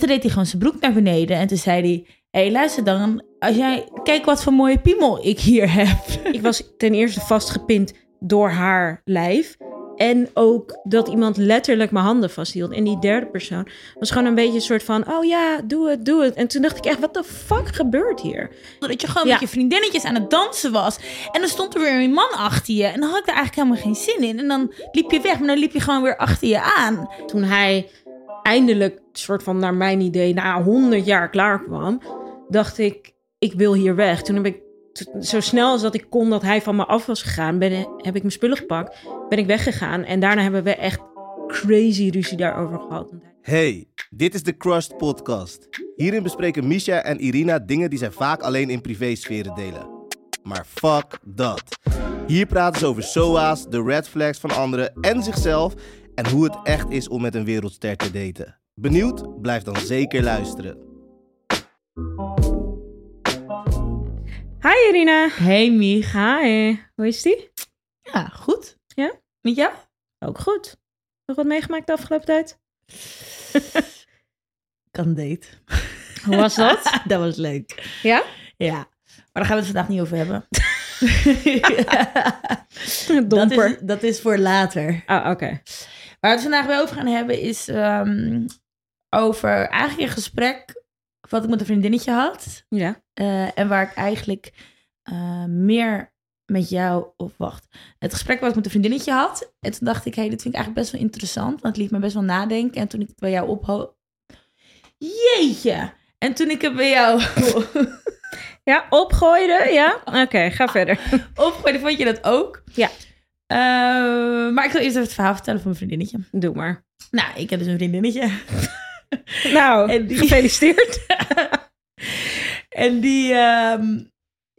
toen deed hij gewoon zijn broek naar beneden. En toen zei hij, hé hey, luister dan, als jij, kijk wat voor mooie piemel ik hier heb. Ik was ten eerste vastgepind door haar lijf. En ook dat iemand letterlijk mijn handen vasthield. En die derde persoon was gewoon een beetje een soort van... oh ja, doe het, doe het. En toen dacht ik echt, wat de fuck gebeurt hier? Dat je gewoon Ja. met je vriendinnetjes aan het dansen was. En dan stond er weer een man achter je. En dan had ik er eigenlijk helemaal geen zin in. En dan liep je weg, maar dan liep je gewoon weer achter je aan. Toen hij eindelijk, soort van naar mijn idee, na 100 jaar klaar kwam... dacht ik, ik wil hier weg. Toen heb ik, zo snel als dat ik kon dat hij van me af was gegaan... Ben, heb ik mijn spullen gepakt, ben ik weggegaan. En daarna hebben we echt crazy ruzie daarover gehad. Hey, dit is de Crushed Podcast. Hierin bespreken Misha en Irina dingen die zij vaak alleen in privésferen delen. Maar fuck dat. Hier praten ze over SOA's, de red flags van anderen en zichzelf en hoe het echt is om met een wereldster te daten. Benieuwd? Blijf dan zeker luisteren. Hi Irina. Hey Mich. Hi, hoe is die? Ja, goed. Ja? Met jou? Ook goed. Nog wat meegemaakt de afgelopen tijd? Kan date. Hoe was dat? dat was leuk. ja? Ja. Maar daar gaan we het vandaag niet over hebben. dat, Domper. is, dat is voor later. Ah, oké. Waar we het vandaag weer over gaan hebben is ehm, over eigenlijk een gesprek wat ik met een vriendinnetje had. Ja. Eh, en waar ik eigenlijk eh, meer met jou, of wacht, het gesprek wat ik met een vriendinnetje had. En toen dacht ik, hé, hey, dit vind ik eigenlijk best wel interessant, want het liet me best wel nadenken. En toen ik het bij jou opho... Jeetje! En toen ik het bij jou Ja, opgooide, ja? Oké, ga verder. opgooide, vond je dat ook? Ja. Eh, maar ik zal eerst even het verhaal vertellen van mijn vriendinnetje. Doe maar. Nou, ik heb dus een vriendinnetje. Nou, En die- gefeliciteerd. En die, ehm,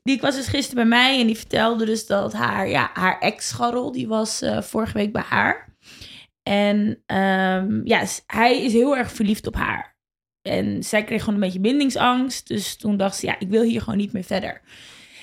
die was dus gisteren bij mij en die vertelde dus dat haar, ja, haar ex-scharrel, die was eh, vorige week bij haar. En ehm, ja, hij is heel erg verliefd op haar. En zij kreeg gewoon een beetje bindingsangst. Dus toen dacht ze, ja, ik wil hier gewoon niet meer verder.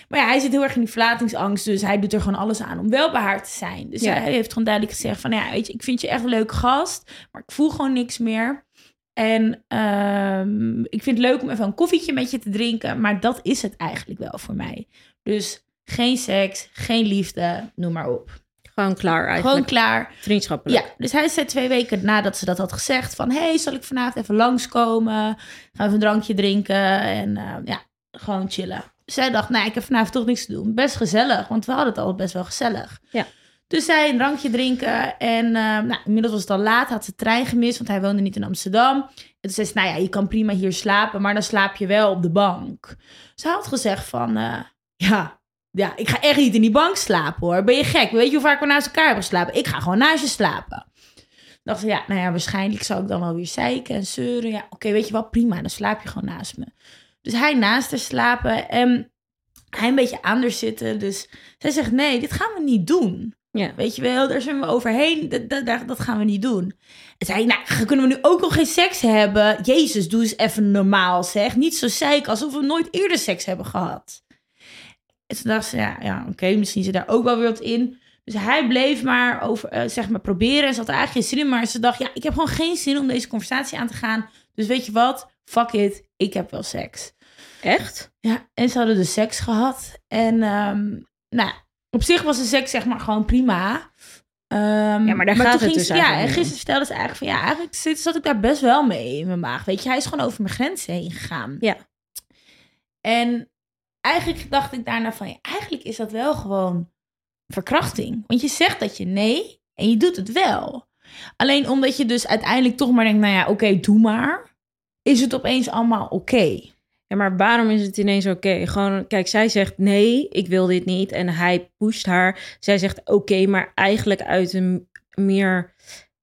Maar ja, hij zit heel erg in die verlatingsangst. Dus hij doet er gewoon alles aan om wel bij haar te zijn. Dus Ja. hij heeft gewoon duidelijk gezegd van... Ja, weet je, ik vind je echt een leuke gast. Maar ik voel gewoon niks meer. En ehm, ik vind het leuk om even een koffietje met je te drinken. Maar dat is het eigenlijk wel voor mij. Dus geen seks, geen liefde, noem maar op. Gewoon klaar Gewoon eigenlijk. klaar. Vriendschappelijk. Ja, dus hij zei twee weken nadat ze dat had gezegd van... hey, zal ik vanavond even langskomen? Gaan we even een drankje drinken en eh, ja, gewoon chillen. Zij dacht, nou, ik heb vanavond toch niks te doen. Best gezellig, want we hadden het al best wel gezellig. Ja. Dus zij een drankje drinken en eh, nou, inmiddels was het al laat, had ze de trein gemist, want hij woonde niet in Amsterdam. En toen zei ze, nou ja, je kan prima hier slapen, maar dan slaap je wel op de bank. Ze had gezegd van, eh, ja, ja, ik ga echt niet in die bank slapen hoor. Ben je gek? Weet je hoe vaak we naast elkaar hebben geslapen? Ik ga gewoon naast je slapen. Dacht ze, ja, nou ja, waarschijnlijk zou ik dan wel weer zeiken en zeuren. Ja, oké, weet je wat, prima, dan slaap je gewoon naast me. Dus hij naast haar slapen en hij een beetje anders zitten. Dus zij zegt, nee, dit gaan we niet doen. Ja. Weet je wel, daar zijn we overheen. Dat, dat, gaan we niet doen. En zei nou, kunnen we nu ook nog geen seks hebben? Jezus, doe eens even normaal, zeg. Niet zo zeiken, alsof we nooit eerder seks hebben gehad. En toen dacht ze, ja, ja oké, misschien zit daar ook wel weer wat in. Dus hij bleef maar, over, eh, zeg maar proberen. Ze had er eigenlijk geen zin in, maar ze dacht, ja, ik heb gewoon geen zin om deze conversatie aan te gaan. Dus weet je wat? Fuck it, ik heb wel seks. Echt? Ja, en ze hadden dus seks gehad. En ehm, nou, op zich was de seks zeg maar gewoon prima. Ehm, Ja, maar daar gaat het ging dus ze- Ja, en gisteren vertelde ze eigenlijk van... Ja, eigenlijk zit, zat ik daar best wel mee in mijn maag. Weet je, hij is gewoon over mijn grenzen heen gegaan. Ja. En eigenlijk dacht ik daarna van... Ja, eigenlijk is dat wel gewoon verkrachting. Want je zegt dat je nee en je doet het wel. Alleen omdat je dus uiteindelijk toch maar denkt... Nou ja, oké, doe maar. Is het opeens allemaal oké. Ja, maar waarom is het ineens oké? Gewoon, kijk, zij zegt nee, ik wil dit niet. En hij pusht haar. Zij zegt oké, maar eigenlijk uit een meer...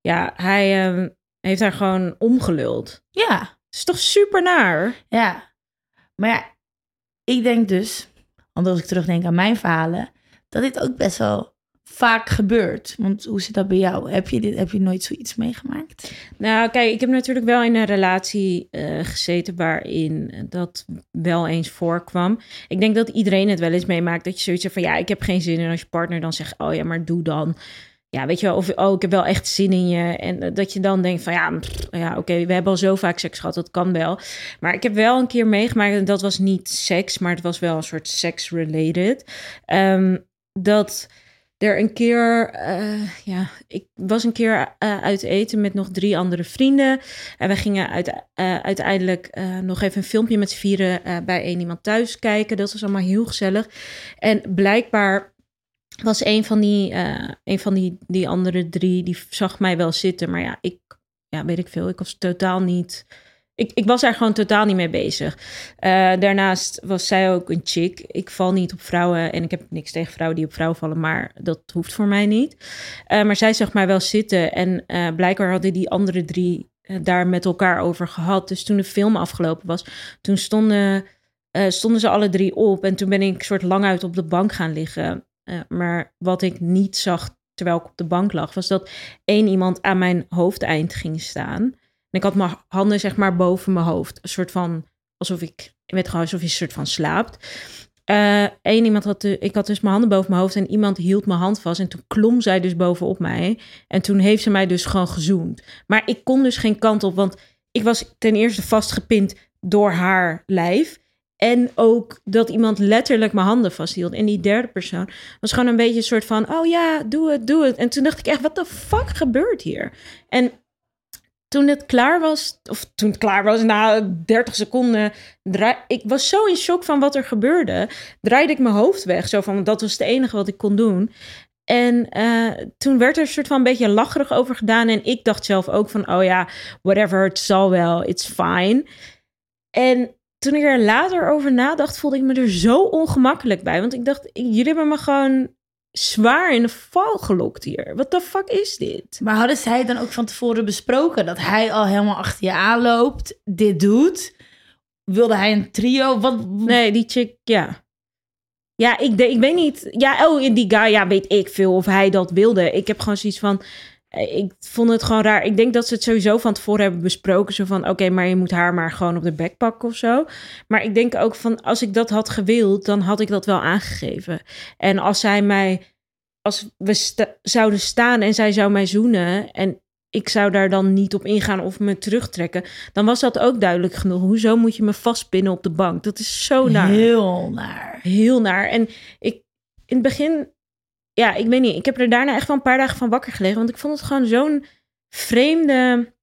Ja, hij ehm, heeft haar gewoon omgeluld. Ja. Het is toch super naar? Ja, maar ja, ik denk dus, want als ik terugdenk aan mijn verhalen, dat dit ook best wel vaak gebeurt. Want hoe zit dat bij jou? Heb je, dit, heb je nooit zoiets meegemaakt? Nou, kijk, ik heb natuurlijk wel in een relatie eh, gezeten waarin dat wel eens voorkwam. Ik denk dat iedereen het wel eens meemaakt dat je zoiets zegt van ja, ik heb geen zin in als je partner dan zegt, oh ja, maar doe dan. ja, weet je wel, of oh, ik heb wel echt zin in je. En eh, dat je dan denkt van ja, ja oké, we hebben al zo vaak seks gehad, dat kan wel. Maar ik heb wel een keer meegemaakt, en dat was niet seks, maar het was wel een soort sex-related. Ehm, dat er een keer, eh, ja, ik was een keer eh, uit eten met nog drie andere vrienden. En we gingen uit, eh, uiteindelijk nog even een filmpje met vieren bij één iemand thuis kijken. Dat was allemaal heel gezellig. En blijkbaar was een van die, een van die, die andere drie, die zag mij wel zitten. Maar ja, ik, ja, weet ik veel. Ik was totaal niet. Ik, ik was daar gewoon totaal niet mee bezig. Eh, daarnaast was zij ook een chick. Ik val niet op vrouwen en ik heb niks tegen vrouwen die op vrouwen vallen, maar dat hoeft voor mij niet. Eh, maar zij zag mij wel zitten en eh, blijkbaar hadden die andere drie daar met elkaar over gehad. Dus toen de film afgelopen was, toen stonden, stonden ze alle drie op en toen ben ik soort lang uit op de bank gaan liggen. Maar wat ik niet zag terwijl ik op de bank lag, was dat één iemand aan mijn hoofdeind ging staan. Ik had mijn handen zeg maar boven mijn hoofd. Een soort van, alsof ik, weet gewoon alsof je een soort van slaapt. Eén iemand had, de, ik had dus mijn handen boven mijn hoofd en iemand hield mijn hand vast. En toen klom zij dus bovenop mij. En toen heeft ze mij dus gewoon gezoend. Maar ik kon dus geen kant op, want ik was ten eerste vastgepind door haar lijf. En ook dat iemand letterlijk mijn handen vasthield. En die derde persoon was gewoon een beetje een soort van... oh ja, doe het, doe het. En toen dacht ik echt, wat de fuck gebeurt hier? En toen het klaar was, of toen het klaar was, na 30 seconden... Ik was zo in shock van wat er gebeurde. Draaide ik mijn hoofd weg. Zo van, dat was het enige wat ik kon doen. En uh, toen werd er een soort van een beetje lacherig over gedaan. En ik dacht zelf ook van, oh ja, whatever, het zal wel, it's fine. En toen ik er later over nadacht, voelde ik me er zo ongemakkelijk bij. Want ik dacht, jullie hebben me gewoon zwaar in de val gelokt hier. Wat de fuck is dit? Maar hadden zij dan ook van tevoren besproken dat hij al helemaal achter je aanloopt, dit doet? Wilde hij een trio? Wat? Nee, die chick, ja. Ja, ik, ik weet niet. Ja, oh, die guy, ja, weet ik veel of hij dat wilde. Ik heb gewoon zoiets van. Eh, Ik vond het gewoon raar. Ik denk dat ze het sowieso van tevoren hebben besproken. Zo van, oké, maar je moet haar maar gewoon op de bek pakken of zo. Maar ik denk ook van, als ik dat had gewild, dan had ik dat wel aangegeven. En als zij mij, als we sta- zouden staan en zij zou mij zoenen en ik zou daar dan niet op ingaan of me terugtrekken, dan was dat ook duidelijk genoeg. Hoezo moet je me vastpinnen op de bank? Dat is zo naar. Heel naar. Heel naar. En ik, in het begin, ja, ik weet niet. Ik heb er daarna echt wel een paar dagen van wakker gelegen. Want ik vond het gewoon zo'n vreemde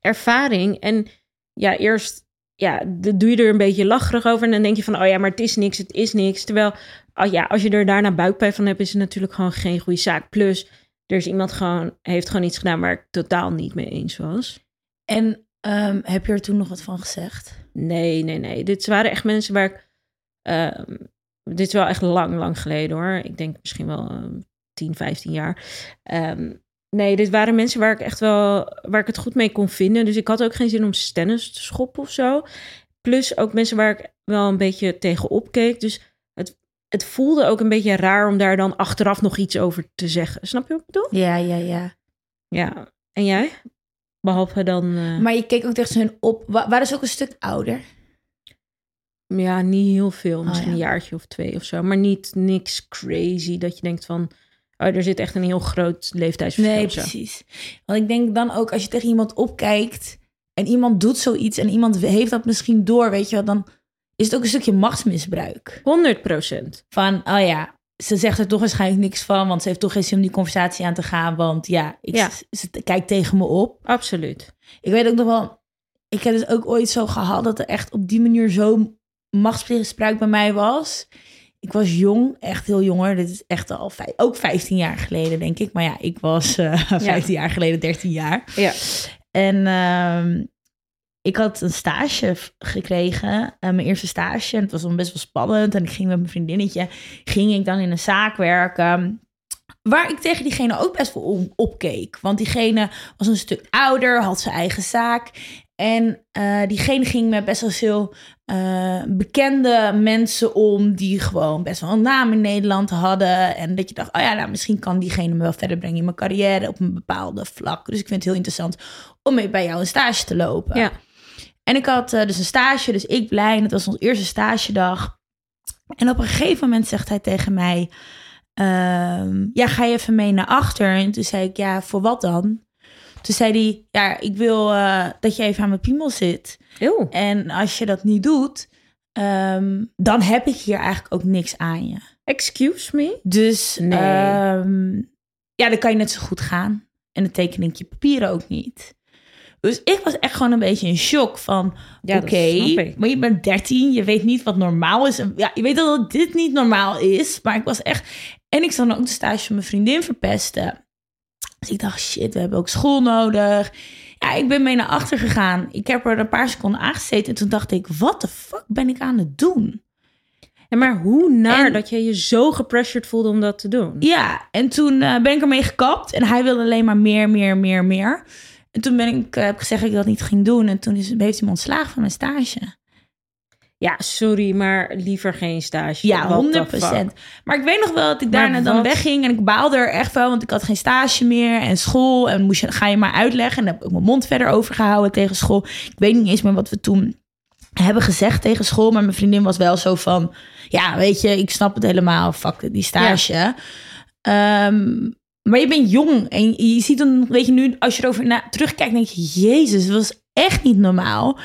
ervaring. En ja, eerst ja, doe je er een beetje lacherig over. En dan denk je van, oh ja, maar het is niks, het is niks. Terwijl, oh ja, als je er daarna buikpijn van hebt, is het natuurlijk gewoon geen goede zaak. Plus, er is iemand gewoon, heeft gewoon iets gedaan waar ik totaal niet mee eens was. En ehm, heb je er toen nog wat van gezegd? Nee, nee, nee. Dit waren echt mensen waar ik. ehm, dit is wel echt lang, lang geleden hoor. Ik denk misschien wel ehm, 10, 15 jaar. Ehm, nee, dit waren mensen waar ik echt wel. waar ik het goed mee kon vinden. Dus ik had ook geen zin om stennis te schoppen of zo. Plus ook mensen waar ik wel een beetje tegenop keek. Dus het, het voelde ook een beetje raar om daar dan achteraf nog iets over te zeggen. Snap je wat ik bedoel? Ja, ja, ja. Ja. En jij? Behalve dan. eh, Maar je keek ook tegen hun op. Wa- waren ze ook een stuk ouder? Ja, niet heel veel. Misschien ja. een jaartje of twee of zo. Maar niet niks crazy dat je denkt van... Oh, er zit echt een heel groot leeftijdsverschil. Nee, precies. Want ik denk dan ook als je tegen iemand opkijkt en iemand doet zoiets en iemand heeft dat misschien door, weet je wel, dan is het ook een stukje machtsmisbruik. 100 procent. Van, oh ja, ze zegt er toch waarschijnlijk niks van, want ze heeft toch geen zin om die conversatie aan te gaan, want ja, ik, Ja. ze kijkt tegen me op. Absoluut. Ik weet ook nog wel, ik heb dus ook ooit zo gehad dat er echt op die manier zo machtsmisbruik bij mij was. Ik was jong, echt heel jonger. Dit is echt al vijf, ook 15 jaar geleden, denk ik. Maar ja, ik was eh 15 jaar geleden 13 jaar. Ja. En ehm, ik had een stage gekregen, eh, mijn eerste stage. En het was dan best wel spannend. En ik ging met mijn vriendinnetje, ging ik dan in een zaak werken. Waar ik tegen diegene ook best wel opkeek. Want diegene was een stuk ouder, had zijn eigen zaak. En eh, diegene ging met best wel veel eh, bekende mensen om... die gewoon best wel een naam in Nederland hadden. En dat je dacht, oh ja, nou, misschien kan diegene me wel verder brengen in mijn carrière... op een bepaalde vlak. Dus ik vind het heel interessant om mee bij jou een stage te lopen. Ja. En ik had eh, dus een stage, dus ik blij. En het was onze eerste stagedag. En op een gegeven moment zegt hij tegen mij... ehm, ja, ga je even mee naar achter? En toen zei ik, ja, voor wat dan? Toen zei hij, ja, ik wil eh, dat je even aan mijn piemel zit. Eeuw. En als je dat niet doet, ehm, dan heb ik hier eigenlijk ook niks aan je. Excuse me? Dus Nee. ehm, ja, dan kan je net zo goed gaan. En dan teken ik je papieren ook niet. Dus ik was echt gewoon een beetje in shock van... Ja, Oké, maar je bent 13, je weet niet wat normaal is. Ja, je weet dat dit niet normaal is, maar ik was echt... En ik zou dan ook de stage van mijn vriendin verpesten. Dus ik dacht, shit, we hebben ook school nodig. Ja, ik ben mee naar achter gegaan. Ik heb er een paar seconden aangezeten en toen dacht ik, wat de fuck ben ik aan het doen? Ja, maar hoe naar En- dat je je zo gepressured voelde om dat te doen? Ja, en toen eh, ben ik ermee gekapt. En hij wilde alleen maar meer, meer, meer, meer. En toen ben ik, eh, heb ik gezegd dat ik dat niet ging doen. En toen is, heeft hij me ontslagen van mijn stage. Ja, sorry, maar liever geen stage. Ja, What the 100 fuck? Maar ik weet nog wel dat ik daarna dan wegging. En ik baalde er echt wel, want ik had geen stage meer. En school. En moest je, ga je maar uitleggen. En dan heb ik mijn mond verder overgehouden tegen school. Ik weet niet eens meer wat we toen hebben gezegd tegen school. Maar mijn vriendin was wel zo van... Ja, weet je, ik snap het helemaal. Fuck die stage. Ehm, maar je bent jong. En je ziet dan, weet je, nu als je erover na, terugkijkt, denk je... Jezus, dat was echt niet normaal.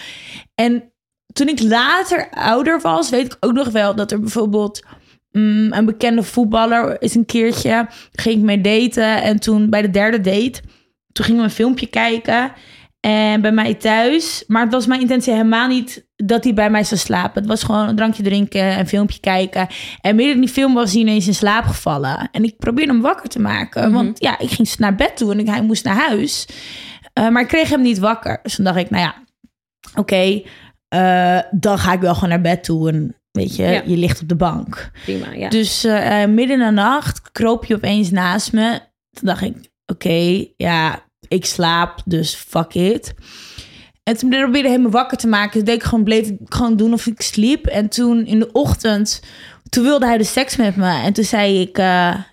En toen ik later ouder was, weet ik ook nog wel dat er bijvoorbeeld mm, een bekende voetballer is een keertje ging ik mee daten en toen bij de derde date toen gingen we een filmpje kijken en bij mij thuis, maar het was mijn intentie helemaal niet dat hij bij mij zou slapen. Het was gewoon een drankje drinken, een filmpje kijken en midden in die film was hij ineens in slaap gevallen en ik probeerde hem wakker te maken, Mhm. want ja, ik ging naar bed toe en ik, hij moest naar huis, Eh, maar ik kreeg hem niet wakker. Dus toen dacht ik, nou ja, oké, eh, dan ga ik wel gewoon naar bed toe. En weet je, Ja. je ligt op de bank. Prima, ja. Dus eh, eh, midden in de nacht kroop je opeens naast me. Toen dacht ik, oké, ja, ik slaap, dus fuck it. En toen probeerde hij me wakker te maken. Dus deed ik gewoon, bleef ik gewoon doen of ik sliep. En toen in de ochtend, toen wilde hij de seks met me. En toen zei ik,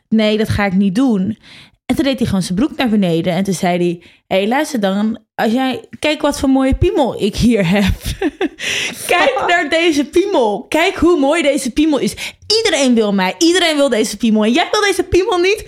nee, dat ga ik niet doen. En toen deed hij gewoon zijn broek naar beneden. En toen zei hij, hé, hey, luister dan. Als jij, kijk wat voor mooie piemel ik hier heb. kijk naar deze piemel. Kijk hoe mooi deze piemel is. Iedereen wil mij. Iedereen wil deze piemel. En jij wil deze piemel niet?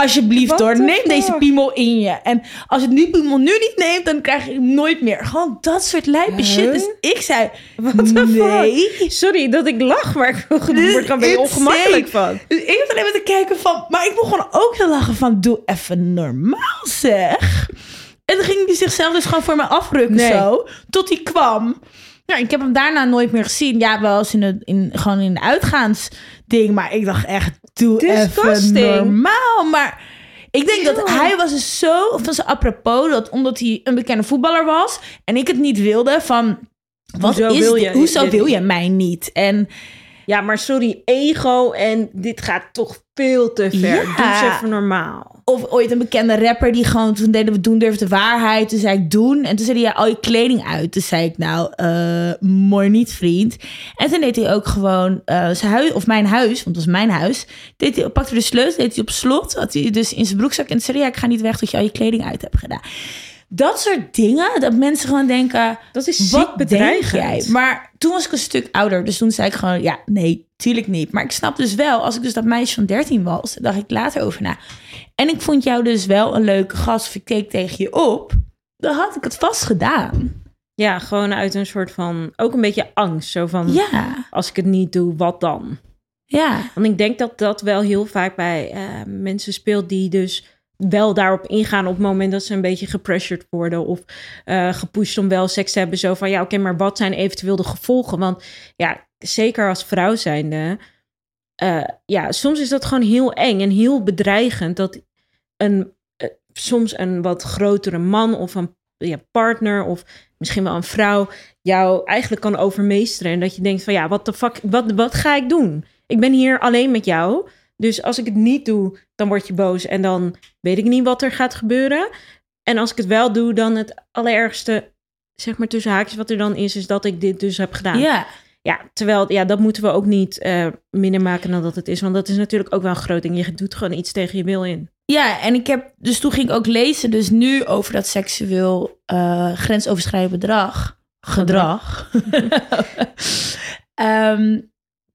Alsjeblieft What hoor, neem fuck? deze piemel in je. En als het nu piemel nu niet neemt, dan krijg je hem nooit meer. Gewoon dat soort lijpe shit. Dus ik zei, fuck? nee. Sorry dat ik lach, maar ik word er een beetje insane. ongemakkelijk van. Dus ik zat alleen maar te kijken van... Maar ik begon ook te lachen van... Doe even normaal zeg. En toen ging hij zichzelf dus gewoon voor me afrukken Nee. zo. Tot hij kwam. Nou, ik heb hem daarna nooit meer gezien. Ja, wel eens in het, in, gewoon in de uitgaansding. Maar ik dacht echt, doe even normaal. Maar ik denk dat hij was dus zo van zijn apropos... Dat omdat hij een bekende voetballer was... En ik het niet wilde van... Wat Hoezo is wil je- Hoezo wil je mij niet? En Ja, maar sorry, ego en dit gaat toch veel te ver. Ja. Doe eens even normaal. Of ooit een bekende rapper die gewoon toen deden we doen durfde de waarheid. Toen zei ik doen. En toen zei hij ja, al je kleding uit. Toen zei ik nou, eh, mooi niet vriend. En toen deed hij ook gewoon eh, zijn huis, of mijn huis, want het was mijn huis. Deed hij, pakte de sleutel, deed hij op slot. Had hij dus in zijn broekzak. En toen zei hij ja, ik ga niet weg tot je al je kleding uit hebt gedaan. Dat soort dingen, dat mensen gewoon denken, Dat is wat ziek bedreigend. jij? Maar toen was ik een stuk ouder. Dus toen zei ik gewoon, ja, nee, tuurlijk niet. Maar ik snap dus wel, als ik dus dat meisje van 13 was, dacht ik later over na. En ik vond jou dus wel een leuke gast, of ik keek tegen je op. Dan had ik het vast gedaan. Ja, gewoon uit een soort van, ook een beetje angst. Zo van, Ja, als ik het niet doe, wat dan? ja. Want ik denk dat dat wel heel vaak bij eh, mensen speelt die dus wel daarop ingaan op het moment dat ze een beetje gepressured worden of eh, gepusht om wel seks te hebben. Zo van ja, oké, maar wat zijn eventueel de gevolgen? Want ja, zeker als vrouw zijnde, eh, ja, soms is dat gewoon heel eng en heel bedreigend dat een eh, soms een wat grotere man of een ja, partner of misschien wel een vrouw jou eigenlijk kan overmeesteren en dat je denkt van ja, wat de fuck, wat, wat ga ik doen? Ik ben hier alleen met jou. Dus als ik het niet doe, dan word je boos en dan weet ik niet wat er gaat gebeuren. En als ik het wel doe, dan het allerergste, zeg maar tussen haakjes, wat er dan is, is dat ik dit dus heb gedaan. Ja, Ja, terwijl, ja, dat moeten we ook niet eh minder maken dan dat het is. Want dat is natuurlijk ook wel een groot ding. Je doet gewoon iets tegen je wil in. Ja, en ik heb, dus toen ging ik ook lezen, dus nu over dat seksueel eh, grensoverschrijdend bedrag. Gedrag. Ehm,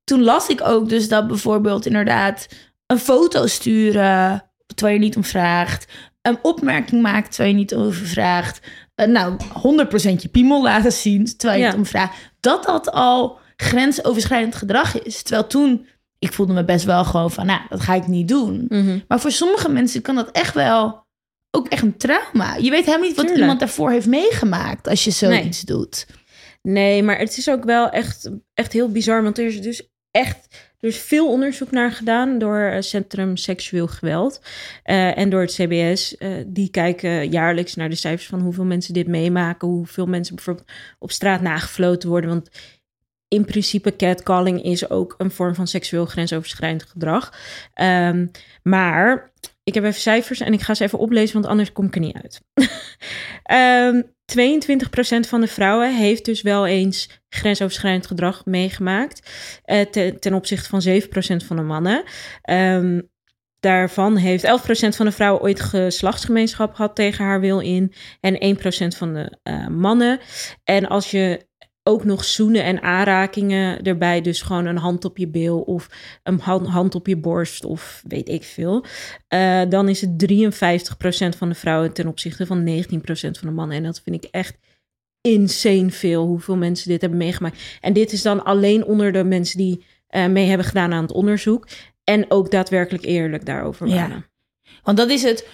toen las ik ook dus dat bijvoorbeeld inderdaad een foto sturen terwijl je niet om vraagt. Een opmerking maken terwijl je niet over vraagt. Eh, nou, 100% je piemel laten zien terwijl je Ja. het om vraagt. Dat dat al grensoverschrijdend gedrag is. Terwijl toen, ik voelde me best wel gewoon van, nou, dat ga ik niet doen. Mhm. Maar voor sommige mensen kan dat echt wel ook echt een trauma. Je weet helemaal niet wat Tuurlijk. iemand daarvoor heeft meegemaakt als je zoiets doet. Nee, maar het is ook wel echt, echt heel bizar. Want er is dus echt er is veel onderzoek naar gedaan door eh, Centrum Seksueel Geweld eh, en door het CBS. Eh, die kijken jaarlijks naar de cijfers van hoeveel mensen dit meemaken, hoeveel mensen bijvoorbeeld op straat nagefloten worden. Want in principe catcalling is ook een vorm van seksueel grensoverschrijdend gedrag. Ehm, maar ik heb even cijfers en ik ga ze even oplezen, want anders kom ik er niet uit. Ehm 22% van de vrouwen heeft dus wel eens grensoverschrijdend gedrag meegemaakt. eh, ten, ten opzichte van 7% van de mannen. Ehm, daarvan heeft 11% van de vrouwen ooit geslachtsgemeenschap gehad tegen haar wil in. En 1% van de eh, mannen. En als je ook nog zoenen en aanrakingen erbij, dus gewoon een hand op je bil of een hand, op je borst of weet ik veel. eh, dan is het 53% van de vrouwen ten opzichte van 19% van de mannen. En dat vind ik echt insane veel hoeveel mensen dit hebben meegemaakt. En dit is dan alleen onder de mensen die eh, mee hebben gedaan aan het onderzoek. En ook daadwerkelijk eerlijk daarover Ja. waren. Want dat is het.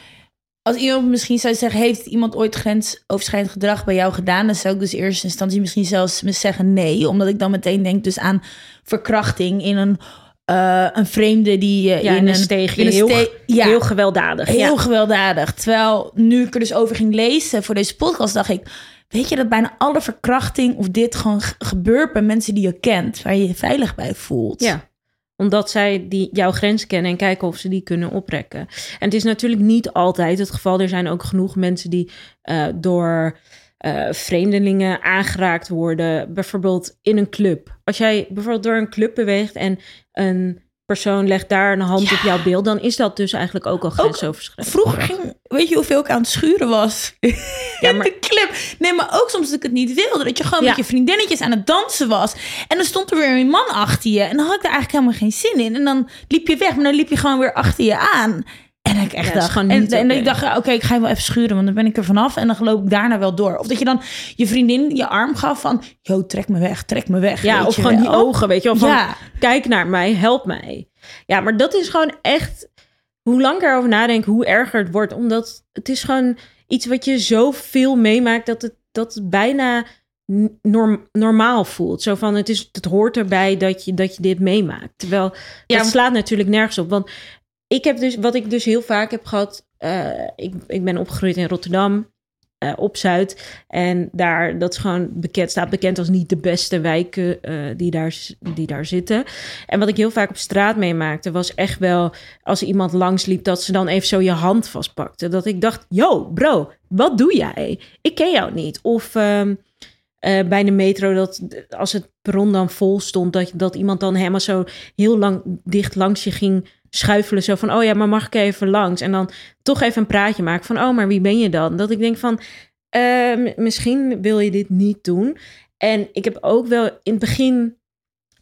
Als iemand misschien zou zeggen, heeft iemand ooit grensoverschrijdend gedrag bij jou gedaan? Dan zou ik dus in eerste instantie misschien zelfs zeggen nee. Omdat ik dan meteen denk dus aan verkrachting in een, eh, een vreemde die je Ja, in in een in een Heel, ste- ja, heel gewelddadig. heel ja. gewelddadig. Terwijl nu ik er dus over ging lezen voor deze podcast, dacht ik... Weet je dat bijna alle verkrachting of dit gewoon gebeurt bij mensen die je kent, waar je je veilig bij voelt? Ja, omdat zij die, jouw grens kennen en kijken of ze die kunnen oprekken. En het is natuurlijk niet altijd het geval. Er zijn ook genoeg mensen die eh, door eh, vreemdelingen aangeraakt worden. Bijvoorbeeld in een club. Als jij bijvoorbeeld door een club beweegt en een persoon legt daar een hand Ja. op jouw beeld, dan is dat dus eigenlijk ook al grensoverschrijdend. Vroeger ging, weet je hoeveel ik aan het schuren was? Ja, in maar- de clip. Nee, maar ook soms dat ik het niet wilde. Dat je gewoon Ja. met je vriendinnetjes aan het dansen was. En dan stond er weer een man achter je. En dan had ik er eigenlijk helemaal geen zin in. En dan liep je weg, maar dan liep je gewoon weer achter je aan. En ik echt Ja, dacht, gewoon en, niet en oké. ik dacht, oké, ik ga je wel even schuren, want dan ben ik er vanaf en dan loop ik daarna wel door. Of dat je dan je vriendin je arm gaf van, yo, trek me weg, trek me weg. Ja, of gewoon die ogen, weet je wel. Van, Ja. kijk naar mij, help mij. Ja, maar dat is gewoon echt... Hoe lang ik erover nadenk, hoe erger het wordt. Omdat het is gewoon iets wat je zoveel meemaakt... dat het, dat het bijna norm- normaal voelt. Zo van, het, is, het hoort erbij dat je, dat je dit meemaakt. Terwijl, Ja, dat slaat natuurlijk nergens op. Want ik heb dus, wat ik dus heel vaak heb gehad... eh, ik, ik ben opgegroeid in Rotterdam... eh, op Zuid. En daar, dat is gewoon bekend, staat bekend als niet de beste wijken eh, die, daar, die daar zitten. En wat ik heel vaak op straat meemaakte, was echt wel als iemand langsliep, dat ze dan even zo je hand vastpakte. Dat ik dacht, yo, bro, wat doe jij? Ik ken jou niet. Of ehm, eh, bij de metro, dat als het perron dan vol stond, dat, dat iemand dan helemaal zo heel lang dicht langs je ging schuifelen. Zo van, oh ja, maar mag ik even langs? En dan toch even een praatje maken van, oh, maar wie ben je dan? Dat ik denk van, eh, misschien wil je dit niet doen. En ik heb ook wel in het begin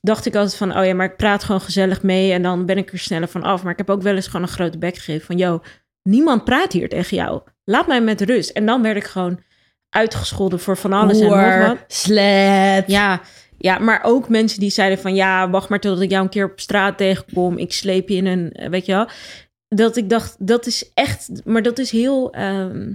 dacht ik altijd van, oh ja, maar ik praat gewoon gezellig mee en dan ben ik er sneller van af. Maar ik heb ook wel eens gewoon een grote bek gegeven van, yo, niemand praat hier tegen jou. Laat mij met rust. En dan werd ik gewoon uitgescholden voor van alles en nog wat. Slet. Ja, ja, maar ook mensen die zeiden van ja, wacht maar totdat ik jou een keer op straat tegenkom. Ik sleep je in een, eh, weet je wel. Dat ik dacht, dat is echt, maar dat is heel. ehm,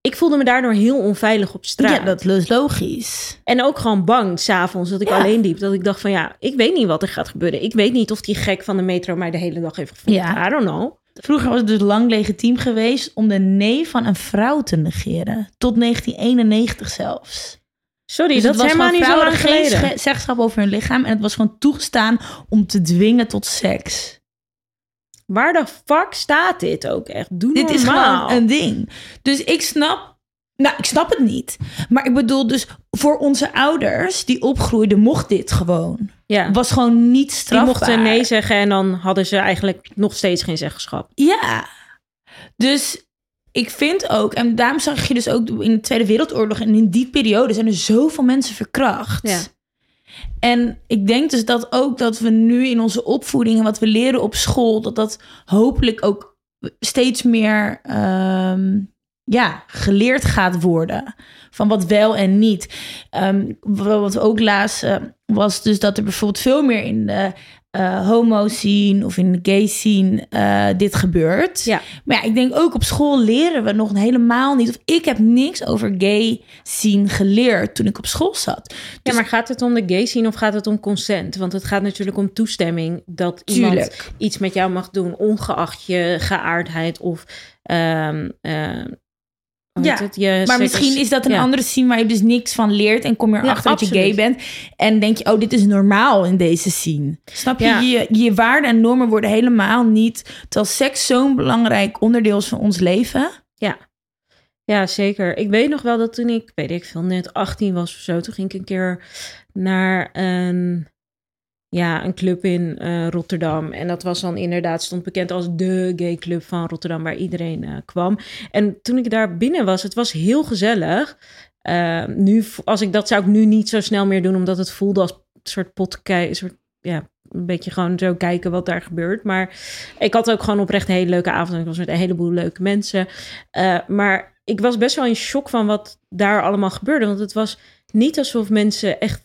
ik voelde me daardoor heel onveilig op straat. Ja, dat is logisch. En ook gewoon bang s'avonds dat ik Ja. alleen liep. Dat ik dacht van ja, ik weet niet wat er gaat gebeuren. Ik weet niet of die gek van de metro mij de hele dag heeft gevolgd. Ja. I don't know. Vroeger was het dus lang legitiem geweest om de nee van een vrouw te negeren. Tot 1991 zelfs. Sorry, Dus dat is was helemaal niet zo lang geleden. geen zeggenschap over hun lichaam. En het was gewoon toegestaan om te dwingen tot seks. Waar de fuck staat dit ook echt? Doe Dit is normaal. gewoon een ding. Dus ik snap... Nou, ik snap het niet. Maar ik bedoel dus, voor onze ouders die opgroeiden, mocht dit gewoon. ja. Was gewoon niet Die strafbaar. mochten nee zeggen en dan hadden ze eigenlijk nog steeds geen zeggenschap. Ja. Dus ik vind ook, en daarom zag je dus ook in de Tweede Wereldoorlog en in die periode zijn er zoveel mensen verkracht. Ja. En ik denk dus dat ook dat we nu in onze opvoeding en wat we leren op school, dat dat hopelijk ook steeds meer ehm, ja, geleerd gaat worden. Van wat wel en niet. Ehm, wat we ook lazen was dus dat er bijvoorbeeld veel meer in de uh, homo scene of in de gay scene uh, dit gebeurt. Ja. Maar ja, ik denk ook op school leren we nog helemaal niet. Of ik heb niks over gay scene geleerd toen ik op school zat. Ja, Dus- maar gaat het om de gay scene of gaat het om consent? Want het gaat natuurlijk om toestemming dat iemand Tuurlijk. iets met jou mag doen, ongeacht je geaardheid of. eh, hoe Ja, heet het? Je Maar misschien is dat een ja. andere scene waar je dus niks van leert en kom je erachter dat je gay bent en denk je, oh, dit is normaal in deze scene. Snap je? Ja. Je, je waarden en normen worden helemaal niet, terwijl seks zo'n belangrijk onderdeel is van ons leven. Ja, zeker. Ik weet nog wel dat toen ik, weet ik veel, net 18 was of zo, toen ging ik een keer naar een, ja, een club in eh, Rotterdam. En dat was dan inderdaad, stond bekend als de gay club van Rotterdam, waar iedereen eh, kwam. En toen ik daar binnen was, het was heel gezellig. Eh, nu, als ik dat zou ik nu niet zo snel meer doen, omdat het voelde als een soort een soort, ja, een beetje gewoon zo kijken wat daar gebeurt. Maar ik had ook gewoon oprecht een hele leuke avond. Ik was met een heleboel leuke mensen. Eh, maar ik was best wel in shock van wat daar allemaal gebeurde. Want het was niet alsof mensen echt...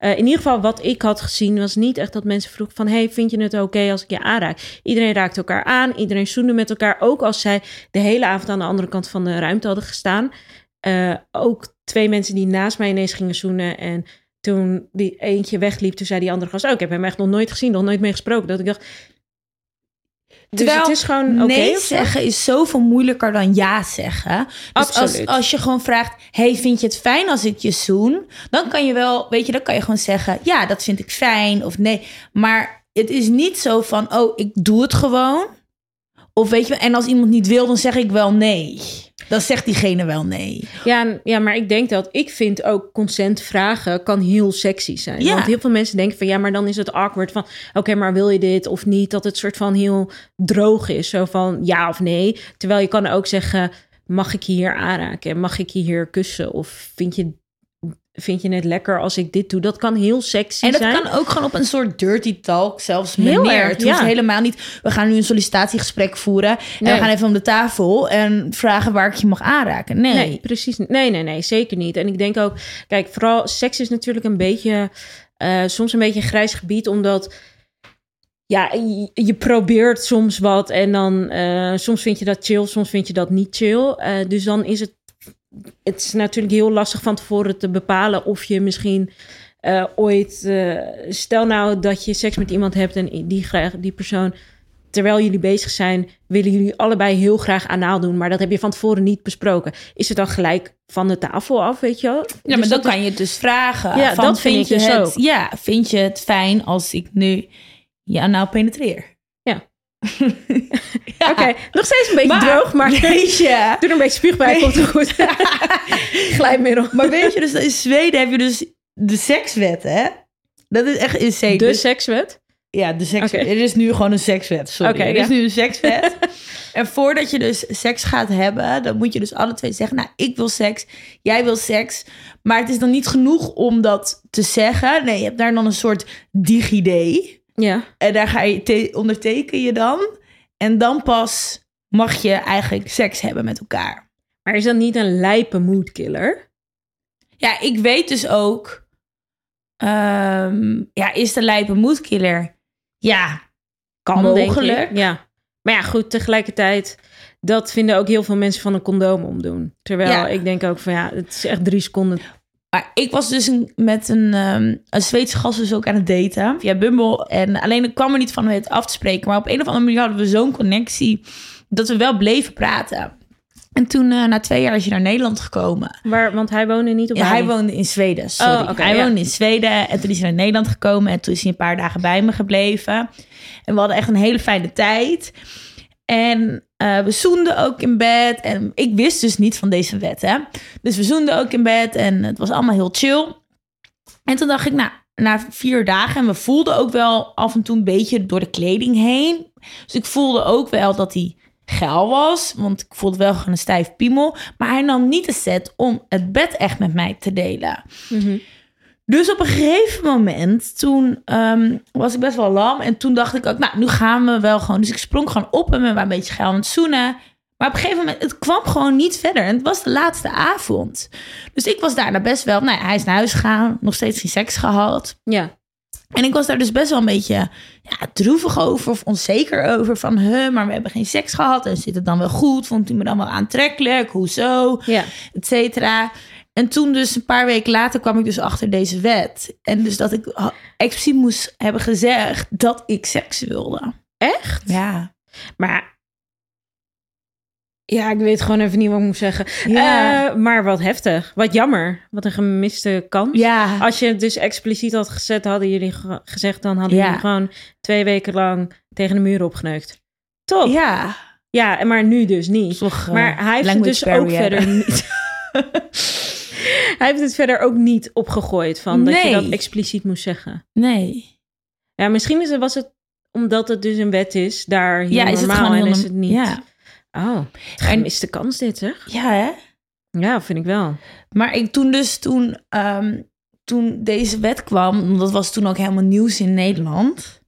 eh, in ieder geval wat ik had gezien was niet echt dat mensen vroegen van... hey, vind je het oké als ik je aanraak? Iedereen raakte elkaar aan, iedereen zoende met elkaar. Ook als zij de hele avond aan de andere kant van de ruimte hadden gestaan. Eh, ook twee mensen die naast mij ineens gingen zoenen. En toen die eentje wegliep, toen zei die andere gast... oh, ik heb hem echt nog nooit gezien, nog nooit mee gesproken. Dat ik dacht... Dus Terwijl het is gewoon oké nee zeggen is zoveel moeilijker dan ja zeggen. Dus als, Absoluut. als je gewoon vraagt, hey, vind je het fijn als ik je zoen? Dan kan je wel, weet je, dan kan je gewoon zeggen, ja, dat vind ik fijn of nee. Maar het is niet zo van, oh, ik doe het gewoon. Of weet je, en als iemand niet wil, dan zeg ik wel nee. Dan zegt diegene wel nee. Ja, ja, maar ik denk dat ik vind ook consent vragen kan heel sexy zijn. Ja. Want heel veel mensen denken van ja, maar dan is het awkward van oké, maar wil je dit of niet? Dat het soort van heel droog is, zo van ja of nee. Terwijl je kan ook zeggen, mag ik je hier aanraken? Mag ik je hier kussen? Of vind je, vind je het lekker als ik dit doe? Dat kan heel sexy En dat zijn. kan ook gewoon op een soort dirty talk zelfs Heel erg, Het hoeft ja. helemaal niet. We gaan nu een sollicitatiegesprek voeren. En we gaan even om de tafel en vragen waar ik je mag aanraken. Nee. Nee, precies. Nee, nee, nee, zeker niet. En ik denk ook, kijk, vooral seks is natuurlijk een beetje, eh, soms een beetje een grijs gebied, omdat ja, je, je probeert soms wat en dan eh, soms vind je dat chill, soms vind je dat niet chill. Eh, dus dan is het, het is natuurlijk heel lastig van tevoren te bepalen of je misschien eh, ooit, eh, stel nou dat je seks met iemand hebt en die, graag, die persoon terwijl jullie bezig zijn, willen jullie allebei heel graag anaal doen, maar dat heb je van tevoren niet besproken. Is het dan gelijk van de tafel af, weet je wel? Ja, maar Dus dan dat kan je het dus vragen. Ja, van, dat vind je dus het. Ja, vind je het fijn als ik nu je anaal penetreer? Ja. Oké, nog steeds een beetje Maar- droog, maar Weet je? doe er een beetje spuug bij, komt het goed. Glijmiddel. Maar weet je, dus in Zweden heb je dus de sekswet, hè? Dat is echt insane. De Dus- sekswet? Ja, de sekswet. Oké. Er is nu gewoon een sekswet, sorry. Oké, er ja. is nu een sekswet. en voordat je dus seks gaat hebben, dan moet je dus alle twee zeggen... nou, ik wil seks, jij wil seks. Maar het is dan niet genoeg om dat te zeggen. Nee, je hebt daar dan een soort digidee. Ja. En daar ga je te- onderteken je dan. En dan pas mag je eigenlijk seks hebben met elkaar. Maar is dat niet een lijpe moodkiller? Ja, ik weet dus ook... ehm, ja, is de lijpe moedkiller? Ja, kan mogelijk. Ja. Maar ja, goed, tegelijkertijd... Dat vinden ook heel veel mensen van een condoom omdoen. Terwijl Ja. ik denk ook van ja, het is echt drie seconden. Maar ik was dus een, met een, ehm, een Zweedse gast dus ook aan het daten via Bumble. En alleen ik kwam er niet van het af te spreken. Maar op een of andere manier hadden we zo'n connectie dat we wel bleven praten. En toen, eh, na twee jaar, is hij naar Nederland gekomen. Waar, want hij woonde niet op Ja, hij woonde in Zweden, sorry. Oh, oké, hij ja. woonde in Zweden en toen is hij naar Nederland gekomen. En toen is hij een paar dagen bij me gebleven. En we hadden echt een hele fijne tijd. En eh, we zoenden ook in bed. En ik wist dus niet van deze wet, hè. Dus we zoenden ook in bed en het was allemaal heel chill. En toen dacht ik, nou, na vier dagen... en we voelden ook wel af en toe een beetje door de kleding heen. Dus ik voelde ook wel dat hij geil was. Want ik voelde wel gewoon een stijf piemel. Maar hij nam niet de set om het bed echt met mij te delen. Mhm. Dus op een gegeven moment, toen ehm, was ik best wel lam. En toen dacht ik ook, nou, nu gaan we wel gewoon. Dus ik sprong gewoon op en we een beetje geil aan het zoenen. Maar op een gegeven moment, het kwam gewoon niet verder. En het was de laatste avond. Dus ik was daarna best wel, nou ja, hij is naar huis gegaan. Nog steeds geen seks gehad. Ja. En ik was daar dus best wel een beetje ja, droevig over of onzeker over. Van, huh, maar we hebben geen seks gehad. En zit het dan wel goed? Vond hij me dan wel aantrekkelijk? Hoezo? Ja. Et cetera. En toen dus een paar weken later kwam ik dus achter deze wet. En dus dat ik expliciet moest hebben gezegd dat ik seks wilde. Echt? Ja. Maar ja, ik weet gewoon even niet wat ik moet zeggen. Ja. Eh, maar wat heftig. Wat jammer. Wat een gemiste kans. Ja. Als je het dus expliciet had gezet, hadden jullie ge- gezegd, dan hadden Ja. jullie gewoon twee weken lang tegen de muur opgeneukt. Top. Ja, Ja. en maar nu dus niet. Toch, eh, maar hij heeft het dus ook verder niet. hij heeft het verder ook niet opgegooid van dat je dat expliciet moest zeggen. Nee. Ja, misschien is het, was het omdat het dus een wet is, daar heel Ja, is het normaal gewoon en is het niet. Ja. Oh, gemiste kans dit zeg. Ja, hè? Ja, vind ik wel. Maar ik toen dus toen, ehm, toen deze wet kwam, dat was toen ook helemaal nieuws in Nederland.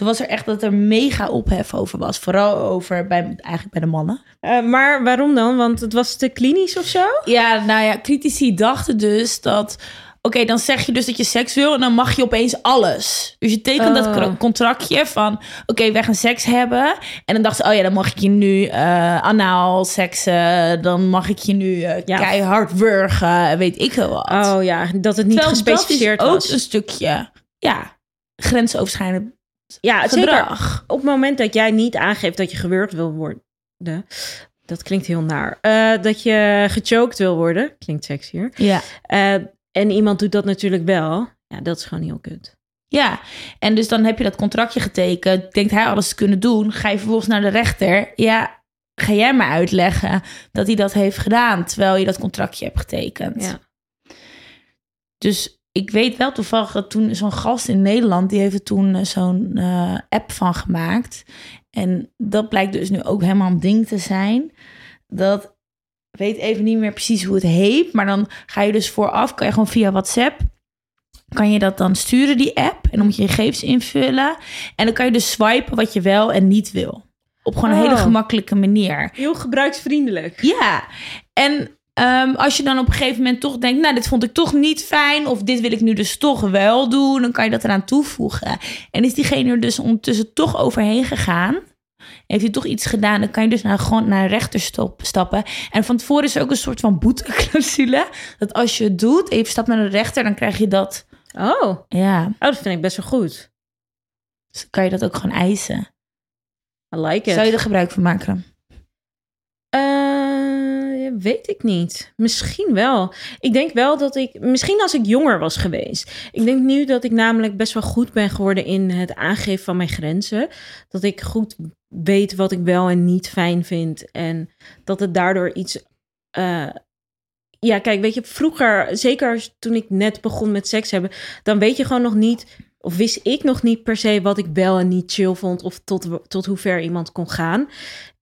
Toen was er echt dat er mega ophef over was. Vooral over bij, eigenlijk bij de mannen. Eh, maar waarom dan? Want het was te klinisch of zo? Ja, nou ja, critici dachten dus dat... Oké, dan zeg je dus dat je seks wil en dan mag je opeens alles. Dus je tekent dat Oh. contractje van... Oké, wij gaan seks hebben. En dan dachten ze, oh ja, dan mag ik je nu eh anaal seksen. Dan mag ik je nu eh, Ja. keihard wurgen. Weet ik wel wat. Oh ja, dat het niet Terwijl gespecificeerd dat is ook was. een stukje, ja, grensoverschrijdend Ja, zeker. Op het moment dat jij niet aangeeft dat je gewurgd wil worden... Dat klinkt heel naar. eh, dat je gechoked wil worden. Klinkt sexier. Ja. Eh, en iemand doet dat natuurlijk wel. Ja, dat is gewoon heel kut. Ja, en dus dan heb je dat contractje getekend. Denkt hij alles te kunnen doen. Ga je vervolgens naar de rechter. Ja, ga jij maar uitleggen dat hij dat heeft gedaan. Terwijl je dat contractje hebt getekend. Ja. Dus ik weet wel toevallig dat toen zo'n gast in Nederland... die heeft er toen eh, zo'n eh, app van gemaakt. En dat blijkt dus nu ook helemaal een ding te zijn. Dat weet even niet meer precies hoe het heet. Maar dan ga je dus vooraf, kan je gewoon via WhatsApp... kan je dat dan sturen, die app. En dan moet je je gegevens invullen. En dan kan je dus swipen wat je wel en niet wil. Op gewoon een Oh. hele gemakkelijke manier. Heel gebruiksvriendelijk. Ja, en ehm, als je dan op een gegeven moment toch denkt, nou, dit vond ik toch niet fijn, of dit wil ik nu dus toch wel doen, dan kan je dat eraan toevoegen. En is diegene er dus ondertussen toch overheen gegaan? Heeft hij toch iets gedaan, dan kan je dus naar, gewoon naar een rechter stappen. En van tevoren is er ook een soort van boeteclausule. Dat als je het doet en je stapt naar de rechter, dan krijg je dat. Oh. Ja, oh, dat vind ik best wel goed. dus dan kan je dat ook gewoon eisen. I like it. Zou je er gebruik van maken? Eh, weet ik niet. Misschien wel. Ik denk wel dat ik... Misschien als ik jonger was geweest. Ik denk nu dat ik namelijk best wel goed ben geworden in het aangeven van mijn grenzen. Dat ik goed weet wat ik wel en niet fijn vind. En dat het daardoor iets... eh, ja, kijk, weet je, vroeger, zeker toen ik net begon met seks hebben, dan weet je gewoon nog niet, of wist ik nog niet per se wat ik wel en niet chill vond, of tot, tot hoe ver iemand kon gaan.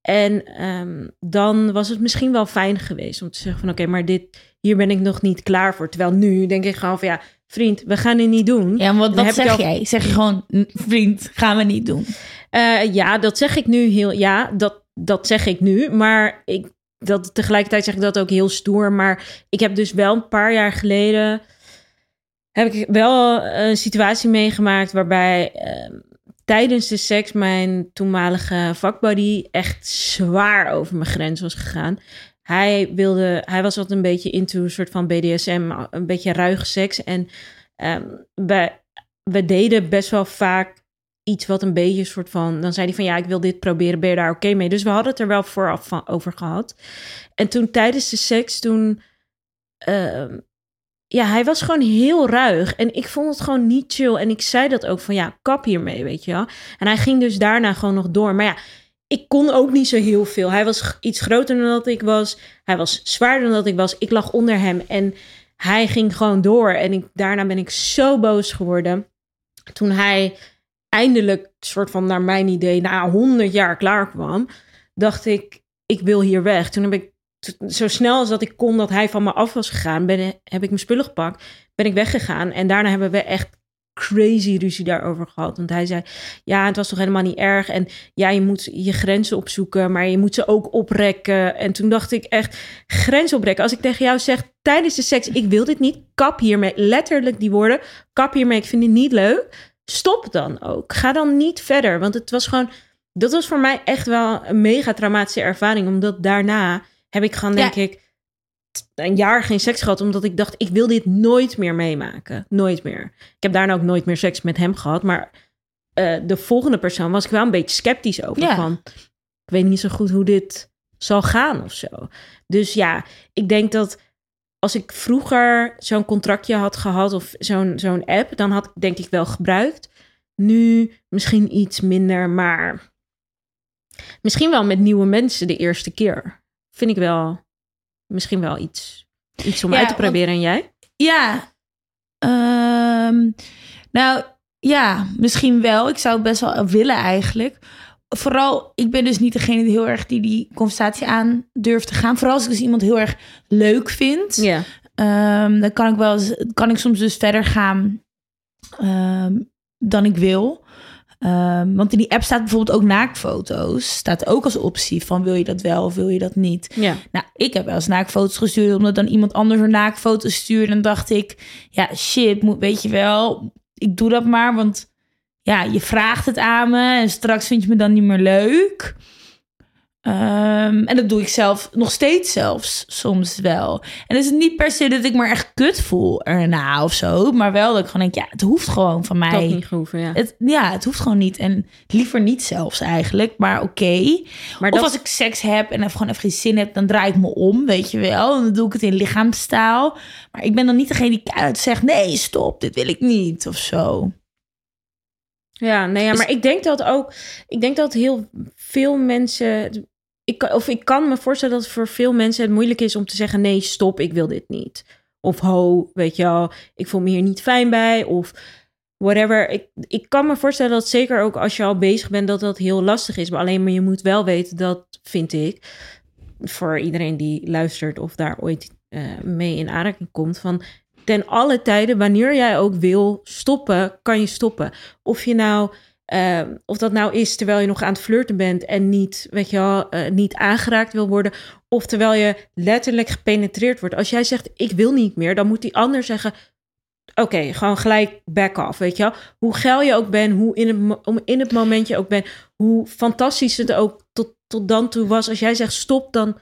En ehm, dan was het misschien wel fijn geweest om te zeggen van, oké, maar dit, hier ben ik nog niet klaar voor. Terwijl nu denk ik gewoon van, ja, vriend, we gaan dit niet doen. Ja, want wat zeg al- jij? Zeg je gewoon, "N- vriend, gaan we niet doen. Eh, ja, dat zeg ik nu heel. Ja, dat, dat zeg ik nu. Maar ik, dat, tegelijkertijd zeg ik dat ook heel stoer. Maar ik heb dus wel een paar jaar geleden. heb ik wel een situatie meegemaakt waarbij. eh, tijdens de seks mijn toenmalige vakbuddy echt zwaar over mijn grens was gegaan. Hij wilde, hij was altijd een beetje into een soort van BDSM, een beetje ruige seks. En ehm wij, we deden best wel vaak iets wat een beetje een soort van... Dan zei hij van, ja, ik wil dit proberen, ben je daar oké mee? Dus we hadden het er wel vooraf van, over gehad. En toen tijdens de seks, toen... ehm, ja, hij was gewoon heel ruig. En ik vond het gewoon niet chill. En ik zei dat ook van, ja, kap hiermee, weet je wel. En hij ging dus daarna gewoon nog door. Maar ja, ik kon ook niet zo heel veel. Hij was iets groter dan dat ik was. Hij was zwaarder dan dat ik was. Ik lag onder hem en hij ging gewoon door. En daarna ben ik zo boos geworden. Toen hij eindelijk, soort van naar mijn idee, na 100 jaar klaar kwam, dacht ik, ik wil hier weg. Toen heb ik zo snel als dat ik kon dat hij van me af was gegaan, ben, heb ik mijn spullen gepakt, ben ik weggegaan. En daarna hebben we echt crazy ruzie daarover gehad. Want hij zei, ja, het was toch helemaal niet erg. En ja, je moet je grenzen opzoeken, maar je moet ze ook oprekken. En toen dacht ik echt, grenzen oprekken. Als ik tegen jou zeg tijdens de seks, ik wil dit niet, kap hiermee. Letterlijk die woorden, kap hiermee, ik vind het niet leuk. Stop dan ook. Ga dan niet verder. Want het was gewoon, dat was voor mij echt wel een mega traumatische ervaring. Omdat daarna heb ik gewoon, Ja. denk ik, een jaar geen seks gehad. Omdat ik dacht, ik wil dit nooit meer meemaken. Nooit meer. Ik heb daarna ook nooit meer seks met hem gehad. Maar eh, de volgende persoon was ik wel een beetje sceptisch over. Ja. Van, ik weet niet zo goed hoe dit zal gaan of zo. Dus ja, ik denk dat als ik vroeger zo'n contractje had gehad of zo'n zo'n app, dan had ik denk ik wel gebruikt. Nu misschien iets minder, maar misschien wel met nieuwe mensen de eerste keer. Vind ik wel misschien wel iets, iets om Ja, uit te proberen. En jij? Ja. Ehm, nou, ja, misschien wel. Ik zou het best wel willen eigenlijk. Vooral, ik ben dus niet degene die heel erg die die conversatie aan durft te gaan. Vooral als ik dus iemand heel erg leuk vind. Ja. Ehm, dan kan ik wel kan ik soms dus verder gaan ehm, dan ik wil. Ehm, want in die app staat bijvoorbeeld ook naaktfoto's. Staat ook als optie van wil je dat wel of wil je dat niet. Ja. Nou, ik heb wel eens naaktfoto's gestuurd, omdat dan iemand anders een naaktfoto stuurde. En dacht ik, ja, shit, moet, weet je wel, ik doe dat maar, want ja, je vraagt het aan me en straks vind je me dan niet meer leuk. Ehm, en dat doe ik zelf nog steeds zelfs soms wel. En is het niet per se dat ik me echt kut voel erna of zo, maar wel dat ik gewoon denk, ja, het hoeft gewoon van mij. Dat niet gehoeven, ja. Het, ja, het hoeft gewoon niet. En liever niet zelfs eigenlijk, maar oké. Maar Of dat, als ik seks heb en even gewoon even geen zin heb, dan draai ik me om, weet je wel. En dan doe ik het in lichaamstaal. Maar ik ben dan niet degene die uit zegt, nee, stop, dit wil ik niet of zo. Ja, nee, ja, Dus- maar ik denk dat ook. Ik denk dat heel veel mensen. Ik, of ik kan me voorstellen dat voor veel mensen het moeilijk is om te zeggen: nee, stop, ik wil dit niet. Of ho, weet je wel, ik voel me hier niet fijn bij. Of whatever. Ik, ik kan me voorstellen dat zeker ook als je al bezig bent, dat dat heel lastig is. Maar alleen maar je moet wel weten, dat vind ik, voor iedereen die luistert of daar ooit eh, mee in aanraking komt, van ten alle tijden, wanneer jij ook wil stoppen, kan je stoppen. Of je nou, eh, of dat nou is terwijl je nog aan het flirten bent en niet, weet je wel, eh, niet aangeraakt wil worden, of terwijl je letterlijk gepenetreerd wordt. Als jij zegt, ik wil niet meer, dan moet die ander zeggen, oké, gewoon gelijk back off, weet je wel. Hoe geil je ook bent, hoe in het, om- in het moment je ook bent, hoe fantastisch het ook tot, tot dan toe was. Als jij zegt stop, dan,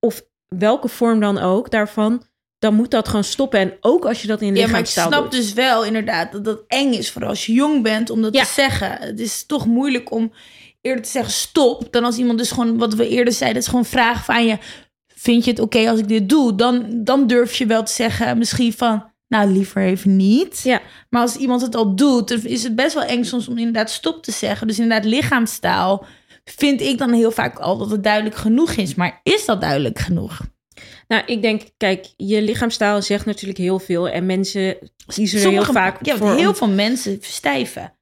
of welke vorm dan ook daarvan, dan moet dat gewoon stoppen. En ook als je dat in Ja, maar ik snap doet. dus wel inderdaad dat dat eng is, vooral als je jong bent, om dat Ja. te zeggen. Het is toch moeilijk om eerder te zeggen stop, dan als iemand dus gewoon, wat we eerder zeiden, is gewoon vragen van je, vind je het oké als ik dit doe? Dan, dan durf je wel te zeggen misschien van, nou liever even niet. Ja. Maar als iemand het al doet, dan is het best wel eng soms om inderdaad stop te zeggen. Dus inderdaad lichaamstaal vind ik dan heel vaak al dat het duidelijk genoeg is. Maar is dat duidelijk genoeg? Nou, ik denk, kijk, je lichaamstaal zegt natuurlijk heel veel. En mensen kiezen er heel vaak ja, voor. heel om- veel mensen verstijven.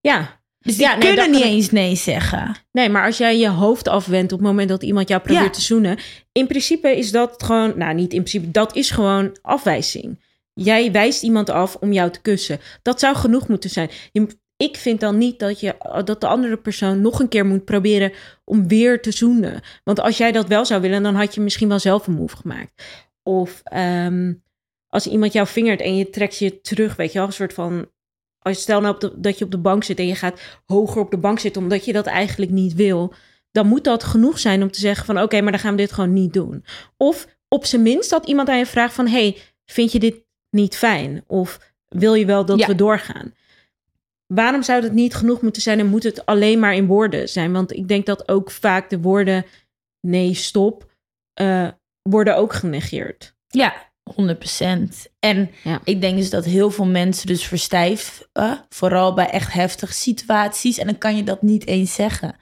Ja, Dus die Ja, nee, kunnen dat niet eens nee zeggen. nee, maar als jij je hoofd afwendt op het moment dat iemand jou probeert Ja. te zoenen. In principe is dat gewoon, nou niet in principe, dat is gewoon afwijzing. Jij wijst iemand af om jou te kussen. Dat zou genoeg moeten zijn. Je, ik vind dan niet dat, je, dat de andere persoon nog een keer moet proberen om weer te zoenen. Want als jij dat wel zou willen, dan had je misschien wel zelf een move gemaakt. Of ehm, als iemand jou vingert en je trekt je terug, weet je wel, een soort van... Als je stel nou op de- dat je op de bank zit en je gaat hoger op de bank zitten omdat je dat eigenlijk niet wil, dan moet dat genoeg zijn om te zeggen van oké, maar dan gaan we dit gewoon niet doen. Of op zijn minst dat iemand aan je vraagt van hey, vind je dit niet fijn? Of wil je wel dat Ja. we doorgaan? Waarom zou dat niet genoeg moeten zijn en moet het alleen maar in woorden zijn? Want ik denk dat ook vaak de woorden nee, stop, eh, worden ook genegeerd. Ja, 100%. En Ja. ik denk dus dat heel veel mensen dus verstijven. Vooral bij echt heftige situaties. En dan kan je dat niet eens zeggen.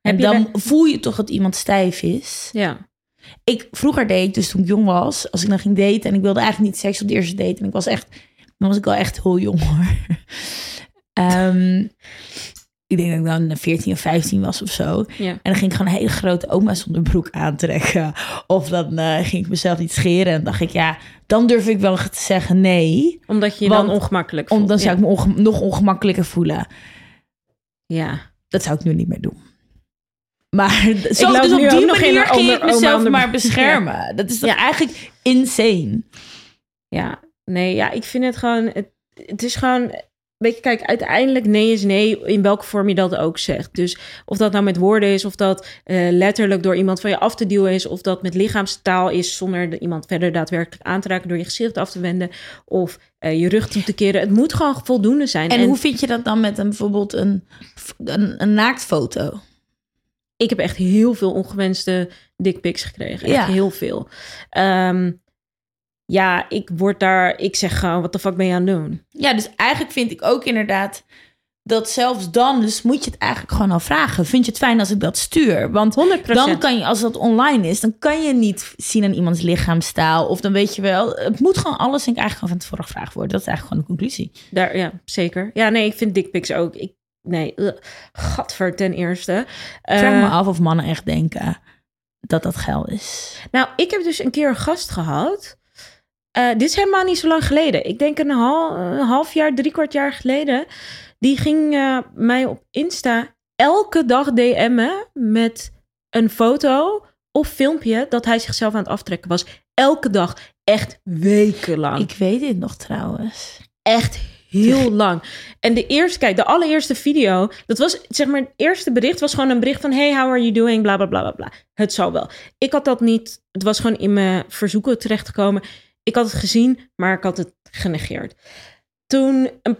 En dan voel je toch dat iemand stijf is. Ja. Ik, vroeger deed ik dus toen ik jong was. Als ik dan ging daten. En ik wilde eigenlijk niet seks op de eerste date. En ik was echt... Dan was ik wel echt heel jong hoor. Ehm, ik denk dat ik dan 14 of 15 was of zo. Ja. En dan ging ik gewoon een hele grote oma zonder broek aantrekken. Of dan eh, ging ik mezelf niet scheren. En dacht ik, ja, dan durf ik wel te zeggen nee. Omdat je je Want dan ongemakkelijk Om, voelt. dan zou ja. ik me onge- nog ongemakkelijker voelen. Ja. Dat zou ik nu niet meer doen. Maar zo, dus op die manier ging ik onder- mezelf onder- maar beschermen. Dat is toch Ja. eigenlijk insane. Ja, nee, ja, ik vind het gewoon, het, het is gewoon, weet je, kijk, uiteindelijk nee is nee, in welke vorm je dat ook zegt. Dus of dat nou met woorden is, of dat eh, letterlijk door iemand van je af te duwen is, of dat met lichaamstaal is zonder de, iemand verder daadwerkelijk aan te raken door je gezicht af te wenden, of eh, je rug toe te keren. Het moet gewoon voldoende zijn. En, hoe vind je dat dan met een, bijvoorbeeld een, een, een naaktfoto? ik heb echt heel veel ongewenste dickpics gekregen. Echt Ja. heel veel. Ehm, ja, ik word daar, ik zeg gewoon, wat de fuck ben je aan het doen? Ja, dus eigenlijk vind ik ook inderdaad dat zelfs dan, dus moet je het eigenlijk gewoon al vragen. Vind je het fijn als ik dat stuur? Want 100%. dan kan je, als dat online is, dan kan je niet zien aan iemands lichaamstaal. Of dan weet je wel, het moet gewoon alles denk ik eigenlijk gewoon van tevoren gevraagd worden. Dat is eigenlijk gewoon de conclusie. Daar, ja, zeker. Ja, nee, ik vind dickpics ook. Ik, nee, gadver ten eerste. Vraag me Eh, af of mannen echt denken dat dat geil is. Nou, ik heb dus een keer een gast gehad. Eh, dit is helemaal niet zo lang geleden. Ik denk een, hal, een half jaar, drie kwart jaar geleden. Die ging eh, mij op Insta elke dag DM'en met een foto of filmpje dat hij zichzelf aan het aftrekken was. Elke dag. Echt wekenlang. Ik weet dit nog trouwens. echt heel lang. En de eerste, kijk, de allereerste video, dat was zeg maar, het eerste bericht was gewoon een bericht van: Hey, how are you doing? Bla bla bla bla bla. Het zal wel. Ik had dat niet, het was gewoon in mijn verzoeken terechtgekomen. Ik had het gezien, maar ik had het genegeerd. Toen, een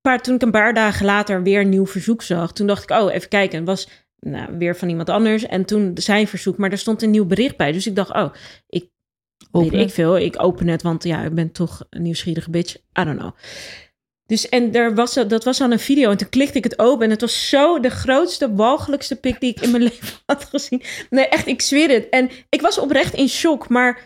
paar, toen ik een paar dagen later weer een nieuw verzoek zag, toen dacht ik: Oh, even kijken. Het was nou, weer van iemand anders. En toen zijn verzoek, maar er stond een nieuw bericht bij. Dus ik dacht: Oh, ik weet ik veel. Ik open het, want ja, ik ben toch een nieuwsgierige bitch. I don't know. Dus en er was, dat was dan een video en toen klikte ik het open en het was zo de grootste, walgelijkste pik die ik in mijn leven had gezien. Nee, echt, ik zweer het. En ik was oprecht in shock, maar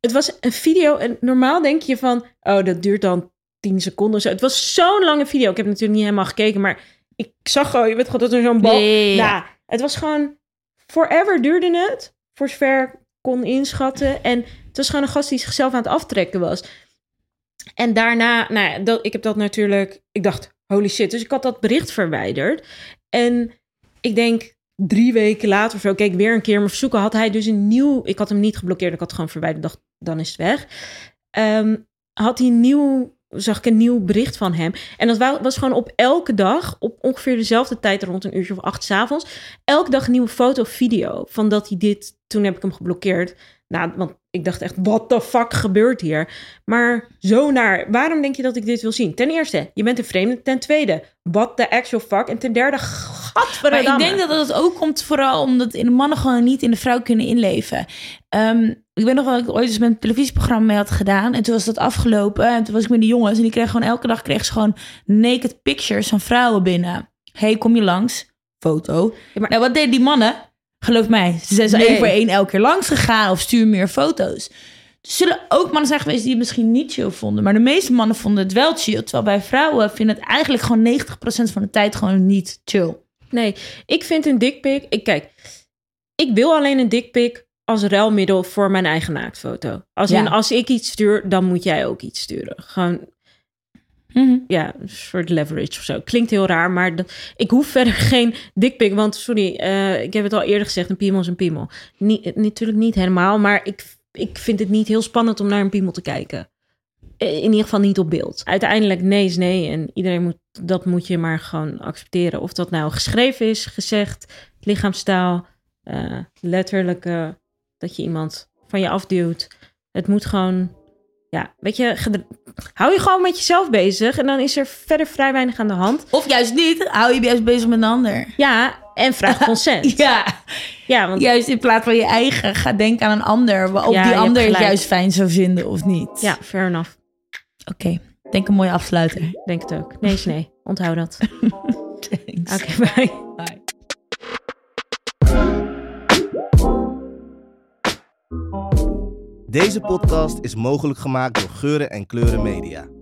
het was een video en normaal denk je van, oh, dat duurt dan 10 seconden zo. Het was zo'n lange video. Ik heb natuurlijk niet helemaal gekeken, maar ik zag gewoon, je weet gewoon dat er zo'n bal... Nee, ja. Nou, het was gewoon, forever duurde het, voor zover ik kon inschatten. En het was gewoon een gast die zichzelf aan het aftrekken was. En daarna, nou ja, dat, ik heb dat natuurlijk, ik dacht, holy shit. Dus ik had dat bericht verwijderd. En ik denk drie weken later of zo, keek ik weer een keer mijn verzoeken. Had hij dus een nieuw, ik had hem niet geblokkeerd, ik had het gewoon verwijderd. dacht, dan is het weg. Ehm, had hij nieuw, zag ik een nieuw bericht van hem. En dat wa- was gewoon op elke dag, op ongeveer dezelfde tijd, rond een uurtje of acht 's avonds. Elke dag een nieuwe foto of video van dat hij dit, toen heb ik hem geblokkeerd. Nou, want ik dacht echt, what the fuck gebeurt hier? Maar zo naar, waarom denk je dat ik dit wil zien? Ten eerste, je bent een vreemde. Ten tweede, what the actual fuck? En ten derde, Maar gadverdamme. ik denk dat het ook komt vooral omdat in de mannen gewoon niet in de vrouw kunnen inleven. Ehm, ik weet nog wel dat ik ooit eens met een televisieprogramma mee had gedaan. En toen was dat afgelopen. En toen was ik met de jongens. En die kregen gewoon elke dag kregen ze gewoon naked pictures van vrouwen binnen. hey, kom je langs? Foto. Ja, maar- Nou, wat deden die mannen? Geloof mij, ze zijn zo Nee. één voor één elke keer langs gegaan. Of stuur meer foto's. Er zullen ook mannen zijn geweest die het misschien niet chill vonden. Maar de meeste mannen vonden het wel chill. Terwijl bij vrouwen vinden het eigenlijk gewoon 90% van de tijd gewoon niet chill. Nee, ik vind een dikpik... Ik, kijk, ik wil alleen een dikpik als ruilmiddel voor mijn eigen naaktfoto. Als, Ja. in, als ik iets stuur, dan moet jij ook iets sturen. Gewoon, ja, een soort leverage of zo. Klinkt heel raar, maar dat, ik hoef verder geen dikpik. Want, sorry, eh, ik heb het al eerder gezegd, een piemel is een piemel. Niet, natuurlijk niet helemaal, maar ik, ik vind het niet heel spannend om naar een piemel te kijken. Eh, In ieder geval niet op beeld. Uiteindelijk nee is nee en iedereen moet, dat moet je maar gewoon accepteren. Of dat nou geschreven is, gezegd, lichaamstaal, eh letterlijk eh, dat je iemand van je afduwt. Het moet gewoon, ja, weet je, hou je gewoon met jezelf bezig en dan is er verder vrij weinig aan de hand. Of juist niet, hou je juist bezig met een ander. Ja, en vraag consent. Ja, Ja, want juist in plaats van je eigen, ga denken aan een ander. Of Ja, die ander het juist fijn zou vinden of niet. ja, fair enough. Oké, denk een mooie afsluiter. Denk het ook. Nee nee. Onthoud dat. Thanks. Oké, bye. Bye. Deze podcast is mogelijk gemaakt door Geuren en Kleuren Media.